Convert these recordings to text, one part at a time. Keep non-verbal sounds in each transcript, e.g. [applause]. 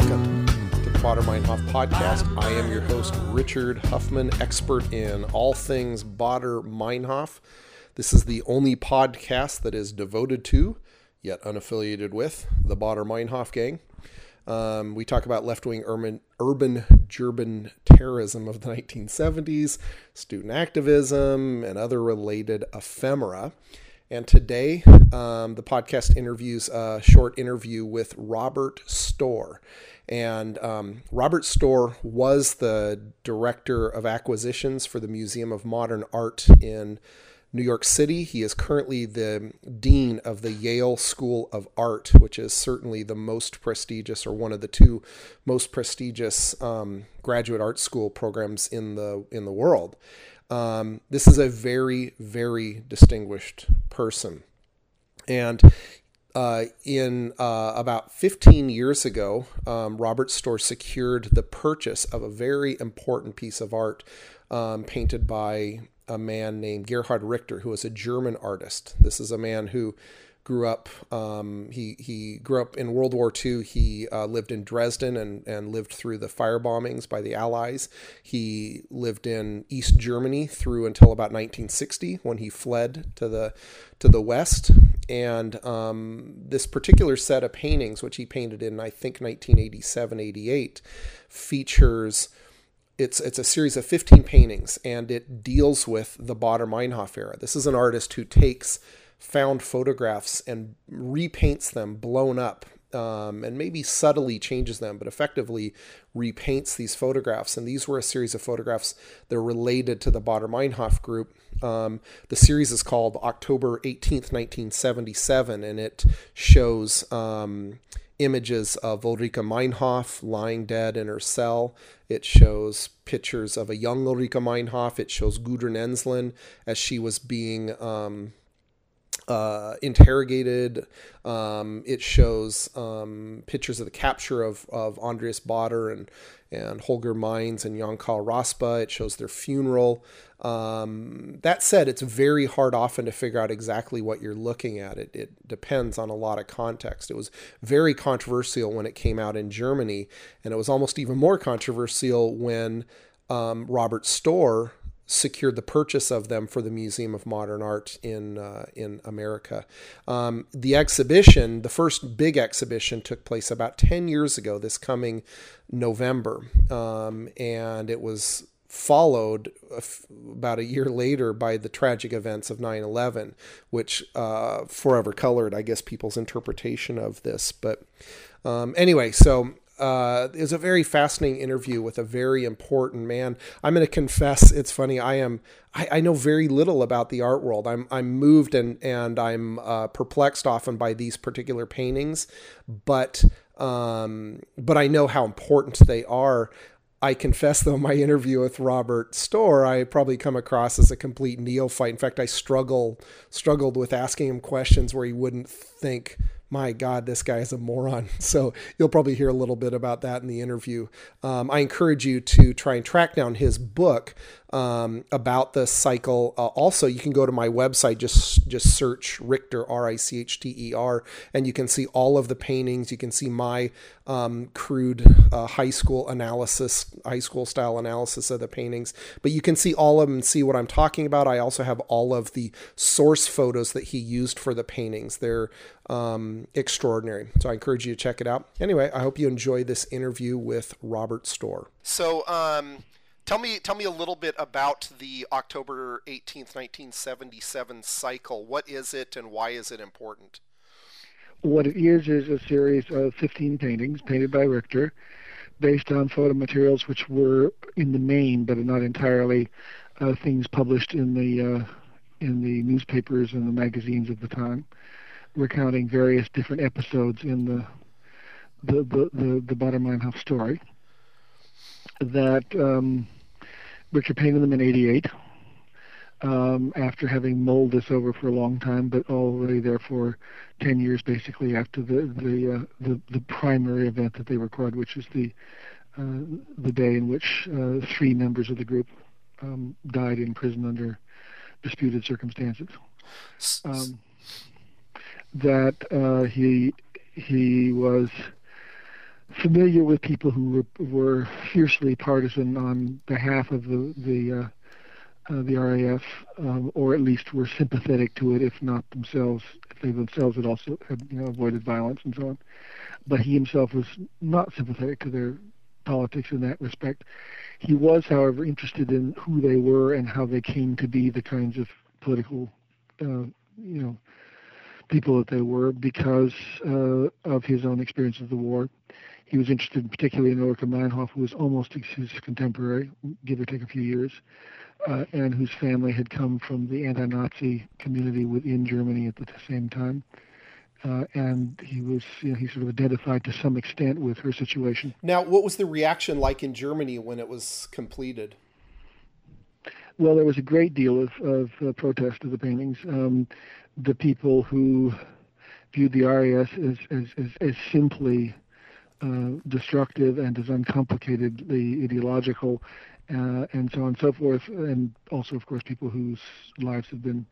welcome to the Baader Meinhof podcast. I am your host, Richard Huffman, expert in all things Baader Meinhof. This is the only podcast that is devoted to, yet unaffiliated with, the Baader Meinhof gang. Um, we talk about left wing urban, urban German terrorism of the 1970s, student activism, and other related ephemera. And today, um, the podcast interviews a short interview with Robert Storr. And um, Robert Storr was the director of acquisitions for the Museum of Modern Art in New York City. He is currently the dean of the Yale School of Art, which is certainly the most prestigious or one of the two most prestigious um, graduate art school programs in the in the world. Um, this is a very very distinguished person, and uh, in uh, about 15 years ago, um, Robert Storr secured the purchase of a very important piece of art um, painted by a man named Gerhard Richter, who was a German artist. This is a man who grew up. Um, he he grew up in World War II. He uh, lived in Dresden and and lived through the fire bombings by the Allies. He lived in East Germany through until about 1960 when he fled to the to the west. And um, this particular set of paintings, which he painted in I think 1987 88, features it's it's a series of 15 paintings and it deals with the Baader Meinhof era. This is an artist who takes found photographs and repaints them blown up um, and maybe subtly changes them, but effectively repaints these photographs. And these were a series of photographs that are related to the Baader Meinhof group. Um, the series is called October 18th, 1977, and it shows um, images of Ulrike Meinhof lying dead in her cell. It shows pictures of a young Ulrike Meinhof. It shows Gudrun Ensslin as she was being um, uh, interrogated. Um, it shows um, pictures of the capture of, of Andreas Baader and, and Holger Meins and Jan Karl Raspe. It shows their funeral. Um, that said, it's very hard often to figure out exactly what you're looking at. It, it depends on a lot of context. It was very controversial when it came out in Germany, and it was almost even more controversial when um, Robert Storr secured the purchase of them for the Museum of Modern Art in uh, in America. Um, the exhibition, the first big exhibition, took place about ten years ago. This coming November, um, and it was followed about a year later by the tragic events of 9-11 which uh, forever colored i guess people's interpretation of this but um, anyway so uh, it was a very fascinating interview with a very important man. I'm going to confess, it's funny. I am, I, I, know very little about the art world. I'm, I'm moved and and I'm uh, perplexed often by these particular paintings, but um, but I know how important they are. I confess, though, my interview with Robert Storr, I probably come across as a complete neophyte. In fact, I struggle struggled with asking him questions where he wouldn't think my God, this guy is a moron. [laughs] So you'll probably hear a little bit about that in the interview. Um, I encourage you to try and track down his book um, about the cycle. Uh, also, you can go to my website, just just search Richter R I C H T E R, and you can see all of the paintings. You can see my um, crude uh, high school analysis, high school style analysis of the paintings. But you can see all of them and see what I'm talking about. I also have all of the source photos that he used for the paintings. They're um, extraordinary. So I encourage you to check it out. Anyway, I hope you enjoy this interview with Robert Storr. So, um, tell me, tell me a little bit about the October 18th, 1977 cycle. What is it and why is it important? What it is is a series of 15 paintings painted by Richter based on photo materials which were in the main, but not entirely, uh, things published in the uh, in the newspapers and the magazines of the time recounting various different episodes in the the the the, the Meinhof story. That um, Richter painted them in '88. Um, after having mulled this over for a long time, but already there for 10 years, basically after the the uh, the, the primary event that they recorded, which is the uh, the day in which uh, three members of the group um, died in prison under disputed circumstances. Um, that uh, he he was familiar with people who were, were fiercely partisan on behalf of the the uh, uh, the RAF, um, or at least were sympathetic to it, if not themselves, if they themselves had also had, you know, avoided violence and so on. But he himself was not sympathetic to their politics in that respect. He was, however, interested in who they were and how they came to be the kinds of political, uh, you know, people that they were because uh, of his own experience of the war. He was interested particularly in Ulrike Meinhof, who was almost his contemporary, give or take a few years, uh, and whose family had come from the anti-Nazi community within Germany at the same time. Uh, and he was, you know, he sort of identified to some extent with her situation. Now, what was the reaction like in Germany when it was completed? Well, there was a great deal of, of uh, protest of the paintings. Um, the people who viewed the RAF as, as, as, as simply uh, destructive and as uncomplicatedly ideological, uh, and so on and so forth, and also, of course, people whose lives have been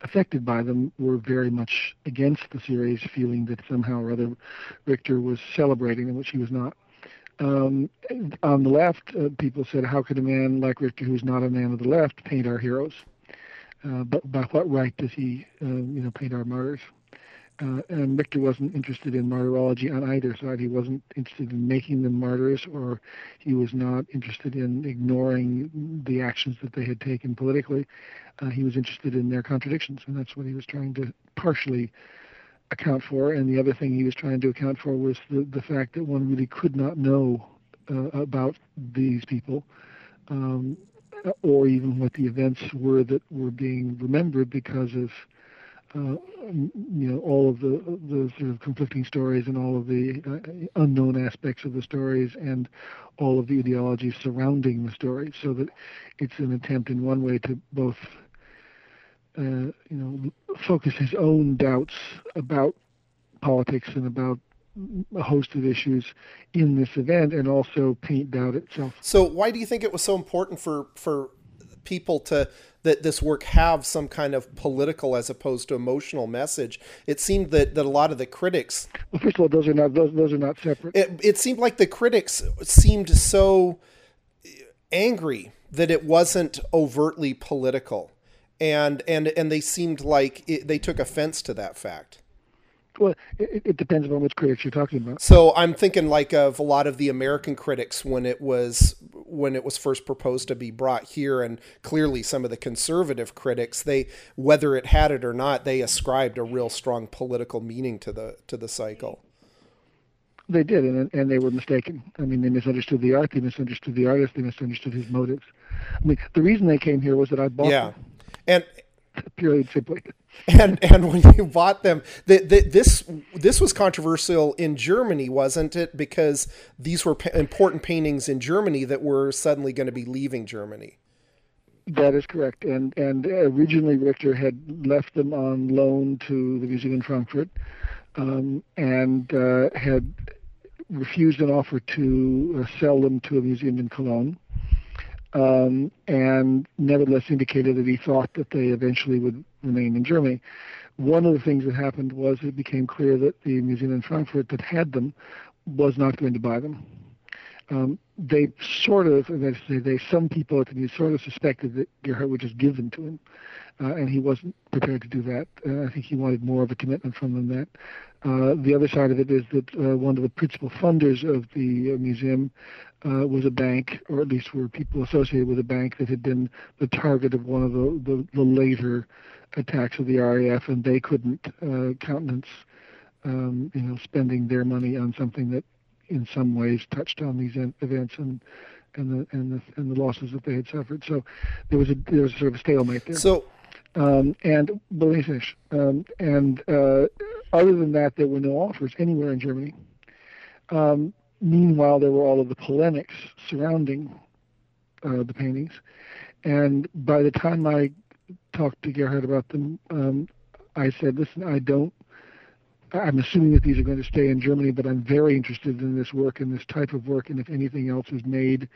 affected by them were very much against the series, feeling that somehow or other Richter was celebrating them, which he was not. Um, on the left, uh, people said, "How could a man like Richter, who's not a man of the left, paint our heroes? Uh, but by what right does he, uh, you know, paint our martyrs?" Uh, and Richter wasn't interested in martyrology on either side. He wasn't interested in making them martyrs, or he was not interested in ignoring the actions that they had taken politically. Uh, he was interested in their contradictions, and that's what he was trying to partially account for. And the other thing he was trying to account for was the, the fact that one really could not know uh, about these people. Um, or even what the events were that were being remembered because of uh, you know all of the the sort of conflicting stories and all of the uh, unknown aspects of the stories and all of the ideology surrounding the story. So that it's an attempt in one way to both uh, you know focus his own doubts about politics and about a host of issues in this event and also paint doubt itself so why do you think it was so important for for people to that this work have some kind of political as opposed to emotional message. It seemed that, that a lot of the critics. Well, first of all, those are not those those are not separate. It, it seemed like the critics seemed so angry that it wasn't overtly political, and and and they seemed like it, they took offense to that fact. Well, it, it, depends on which critics you're talking about. So I'm thinking like of a lot of the American critics when it was when it was first proposed to be brought here, and clearly some of the conservative critics, they whether it had it or not, they ascribed a real strong political meaning to the to the cycle. They did, and and they were mistaken. I mean, they misunderstood the art, they misunderstood the artist, they misunderstood his motives. I mean, the reason they came here was that I bought yeah. them. and purely and simply. And and when you bought them, the, the, this this was controversial in Germany, wasn't it? Because these were important paintings in Germany that were suddenly going to be leaving Germany. That is correct. And and originally Richter had left them on loan to the museum in Frankfurt, um, and uh, had refused an offer to uh, sell them to a museum in Cologne um, and nevertheless indicated that he thought that they eventually would remain in Germany. One of the things that happened was it became clear that the museum in Frankfurt that had them was not going to buy them. Um, they sort of, say, they some people at the museum sort of suspected that Gerhard would just give them to him, uh, and he wasn't prepared to do that. Uh, I think he wanted more of a commitment from them than that. Uh, the other side of it is that uh, one of the principal funders of the uh, museum uh, was a bank, or at least were people associated with a bank that had been the target of one of the, the, the later attacks of the RAF, and they couldn't uh, countenance, um, you know, spending their money on something that, in some ways, touched on these events and and the and the and the losses that they had suffered. So there was a there was sort of a stalemate there. So. Um, and let me finish. Um, and uh, other than that, there were no offers anywhere in Germany. Um, meanwhile, there were all of the polemics surrounding uh, the paintings. And by the time I talked to Gerhard about them, um, I said, listen, I don't, I'm assuming that these are going to stay in Germany, but I'm very interested in this work and this type of work. And if anything else is made,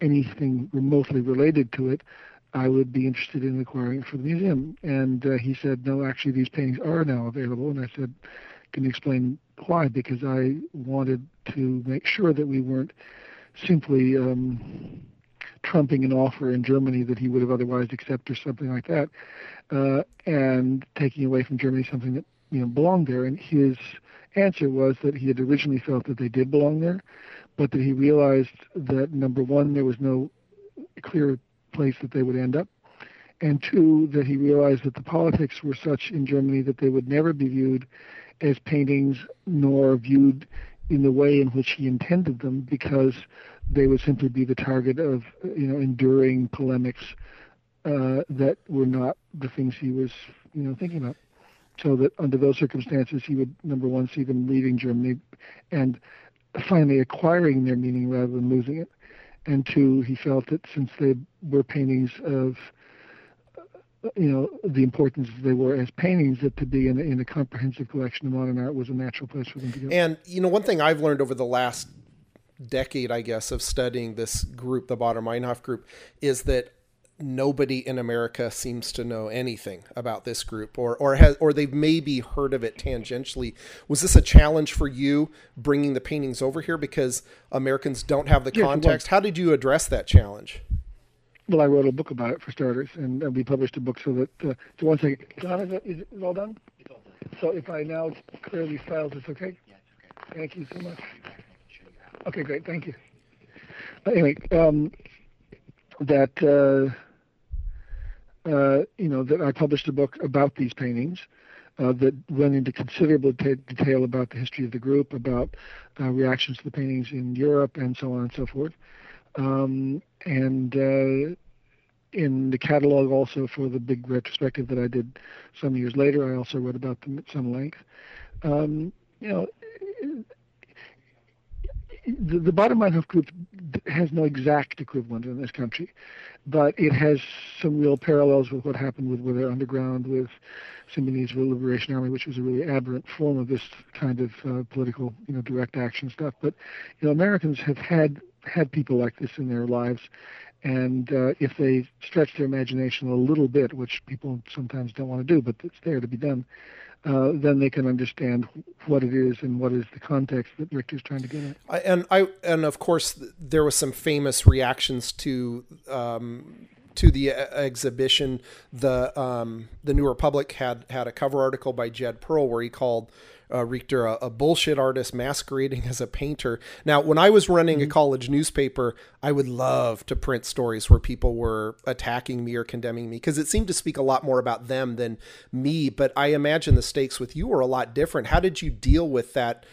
anything remotely related to it, I would be interested in acquiring it for the museum. And uh, he said, no, actually, these paintings are now available. And I said, can you explain Why? Because I wanted to make sure that we weren't simply um, trumping an offer in Germany that he would have otherwise accepted or something like that, uh, and taking away from Germany something that you know belong there. And his answer was that he had originally felt that they did belong there, but that he realized that number one, there was no clear place that they would end up, and two, that he realized that the politics were such in Germany that they would never be viewed as paintings nor viewed in the way in which he intended them because they would simply be the target of you know enduring polemics uh, that were not the things he was you know thinking about. So that under those circumstances, he would number one see them leaving Germany, and finally acquiring their meaning rather than losing it, and two, he felt that since they were paintings of you know the importance they were as paintings that to be in a, in a comprehensive collection of modern art was a natural place for them to go. And you know one thing I've learned over the last decade, I guess, of studying this group, the Baader Meinhof group, is that nobody in America seems to know anything about this group, or or has or they've maybe heard of it tangentially. Was this a challenge for you bringing the paintings over here because Americans don't have the Yes, context? How did you address that challenge? Well, I wrote a book about it for starters, and we published a book so that. Uh, so one second, John, is it, is it all done? It's all done. So if I now clear these files, it's okay. Yeah, it's okay. Thank you so much. I'll be back and I can show you how. Okay, great. Thank you. Uh, Anyway, um, that uh, uh, you know that I published a book about these paintings uh, that went into considerable ta detail about the history of the group, about uh, reactions to the paintings in Europe, and so on and so forth. Um, and uh, in the catalog, also for the big retrospective that I did some years later, I also wrote about them at some length. Um, you know, the, the bottom line Meinhof group has no exact equivalent in this country, but it has some real parallels with what happened with Weather Underground, with Symbionese Liberation Army, which was a really aberrant form of this kind of uh, political, you know, direct action stuff. But you know, Americans have had had people like this in their lives, and uh, if they stretch their imagination a little bit, which people sometimes don't want to do, but it's there to be done, uh, then they can understand what it is and what is the context that Rick is trying to get at. And I and of course there was some famous reactions to um, to the exhibition. The um, the New Republic had had a cover article by Jed Perl where he called uh, Richter a, a bullshit artist masquerading as a painter. Now, when I was running a college newspaper, I would love to print stories where people were attacking me or condemning me because it seemed to speak a lot more about them than me. But I imagine the stakes with you were a lot different. How did you deal with that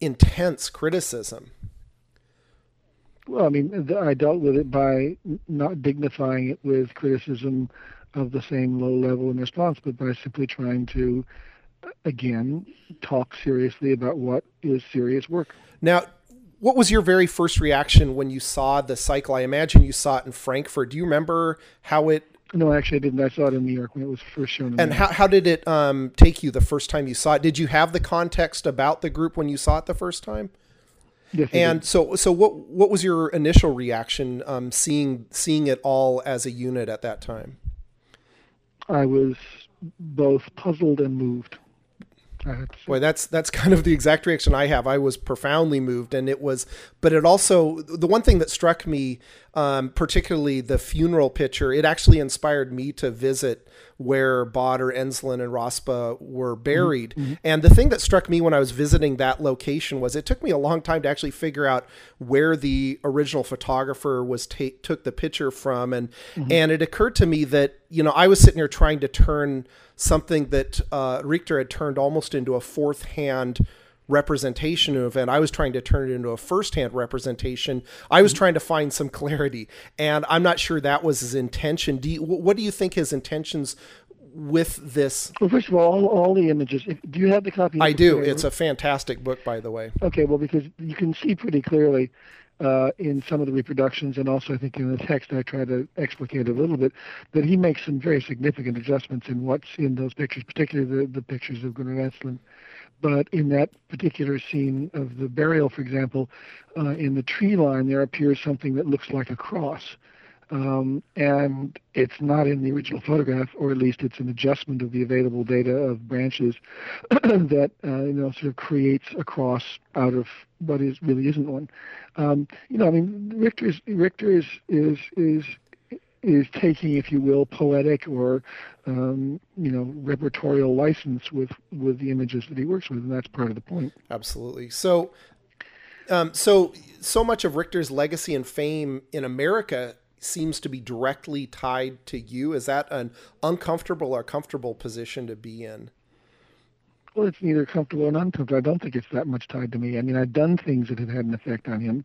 intense criticism? Well, I mean, I dealt with it by not dignifying it with criticism of the same low level in response, but by simply trying to, again, talk seriously about what is serious work. Now, what was your very first reaction when you saw the cycle? I imagine you saw it in Frankfurt. Do you remember how it No, actually, I didn't. I saw it in New York when it was first shown. And how, how did it um, take you the first time you saw it? Did you have the context about the group when you saw it the first time? Yes, And so, so what what was your initial reaction um, seeing seeing it all as a unit at that time? I was both puzzled and moved. I had to say. Boy, that's that's kind of the exact reaction I have. I was profoundly moved, and it was, but it also the one thing that struck me, um, particularly the funeral picture, it actually inspired me to visit where Baader, Ensslin, and Raspe were mm-hmm. buried. Mm-hmm. And the thing that struck me when I was visiting that location was it took me a long time to actually figure out where the original photographer was ta- took the picture from, and mm-hmm. and it occurred to me that you know I was sitting here trying to turn something that uh, Richter had turned almost into a fourth hand representation of and I was trying to turn it into a first-hand representation. I was trying to find some clarity and I'm not sure that was his intention. Do you, what do you think his intentions with this? Well, first of all, all, all the images. If, do you have the copy? I do. It's a fantastic book by the way. Okay, well, because you can see pretty clearly uh, in some of the reproductions, and also I think in the text, I try to explicate a little bit, that he makes some very significant adjustments in what's in those pictures, particularly the, the pictures of Gudrun Ensslin. But in that particular scene of the burial, for example, uh, in the tree line, there appears something that looks like a cross. Um, and it's not in the original photograph, or at least it's an adjustment of the available data of branches [coughs] that uh, you know sort of creates a cross out of what is really isn't one. Um, you know, I mean, Richter is Richter is is is is taking, if you will, poetic or um, you know repertorial license with with the images that he works with, and that's part of the point. Absolutely. So, um, so so much of Richter's legacy and fame in America seems to be directly tied to you. Is that an uncomfortable or comfortable position to be in? Well, it's neither comfortable or uncomfortable. I don't think it's that much tied to me. I mean, I've done things that have had an effect on him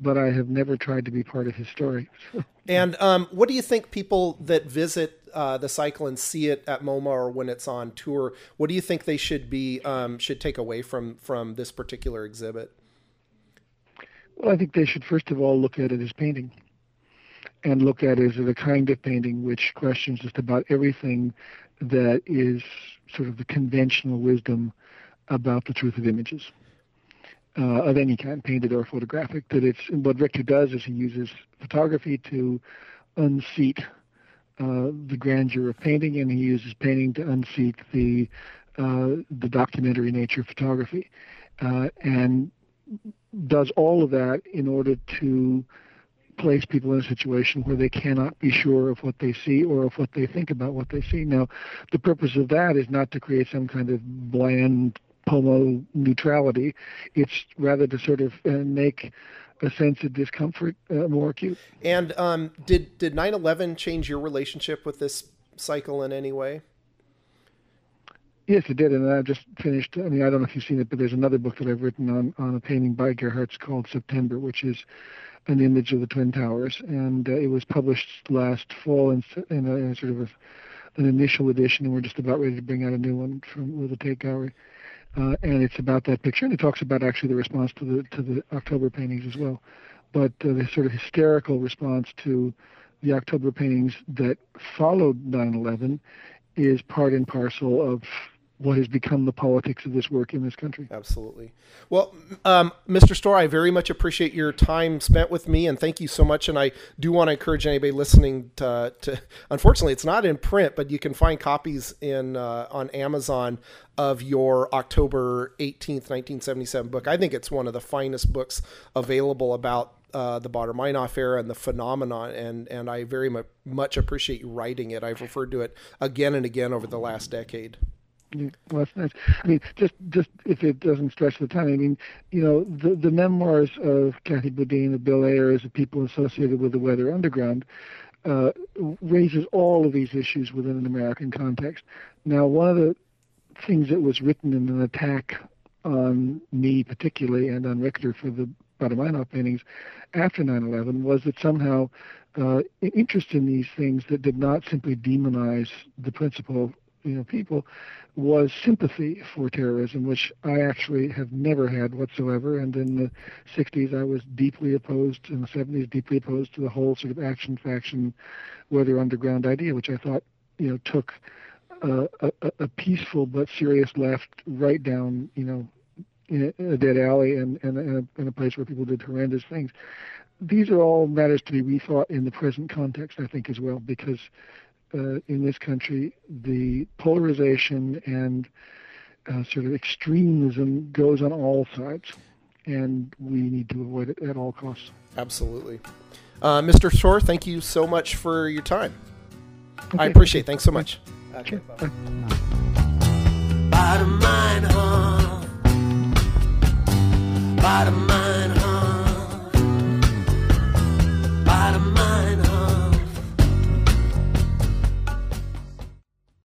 but I have never tried to be part of his story. [laughs] and um, what do you think people that visit uh, the cycle and see it at MoMA or when it's on tour, what do you think they should be um, should take away from from this particular exhibit? Well, I think they should first of all look at it as painting, and look at it as a kind of painting which questions just about everything that is sort of the conventional wisdom about the truth of images uh, of any kind, painted or photographic. That it's what Richter does is he uses photography to unseat uh, the grandeur of painting, and he uses painting to unseat the uh, the documentary nature of photography, uh, and does all of that in order to place people in a situation where they cannot be sure of what they see or of what they think about what they see. Now, the purpose of that is not to create some kind of bland homo neutrality. It's rather to sort of uh, make a sense of discomfort uh, more acute. And um, did did 9/11 change your relationship with this cycle in any way? Yes, it did, and I just finished. I mean, I don't know if you've seen it, but there's another book that I've written on on a painting by Gerhard's called September, which is an image of the Twin Towers, and uh, it was published last fall in, in, a, in sort of a, an initial edition, and we're just about ready to bring out a new one from with Tate Gallery uh, and it's about that picture, and it talks about actually the response to the to the October paintings as well. But uh, the sort of hysterical response to the October paintings that followed 9/11 is part and parcel of what has become the politics of this work in this country. Absolutely. Well, um, Mr. Storr, I very much appreciate your time spent with me, and thank you so much. And I do want to encourage anybody listening to, to unfortunately, it's not in print, but you can find copies in uh, on Amazon of your October 18th, 1977 book. I think it's one of the finest books available about uh, the Baader Meinhof era and the phenomenon, and and I very much appreciate you writing it. I've referred to it again and again over the last decade. Well, that's nice. I mean, just just if it doesn't stretch the time, I mean, you know, the the memoirs of Kathy Boudin, of Bill Ayers, the people associated with the Weather Underground, uh, raises all of these issues within an American context. Now, one of the things that was written in an attack on me particularly and on Richter for the Baader-Meinhof paintings after 9/11 was that somehow uh, interest in these things that did not simply demonize the principal you know people was sympathy for terrorism, which I actually have never had whatsoever. And in the 60s, I was deeply opposed, in the 70s, deeply opposed to the whole sort of action faction, weather underground idea, which I thought you know took a, a, peaceful but serious left right down you know in a, dead alley and, and, and a, in a place where people did horrendous things. These are all matters to be rethought in the present context, I think, as well, because uh, in this country, the polarization and uh, sort of extremism goes on all sides, and we need to avoid it at all costs. Absolutely. Uh, Mr. Storr, thank you so much for your time. Okay. I appreciate it. Thanks so much. Okay,